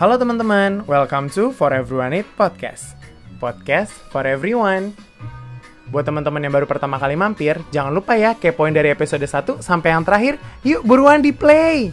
Halo teman-teman, welcome to For Everyone It Podcast. Podcast for everyone. Buat teman-teman yang baru pertama kali mampir, jangan lupa ya kepoin dari episode 1 sampai yang terakhir. Yuk buruan di play.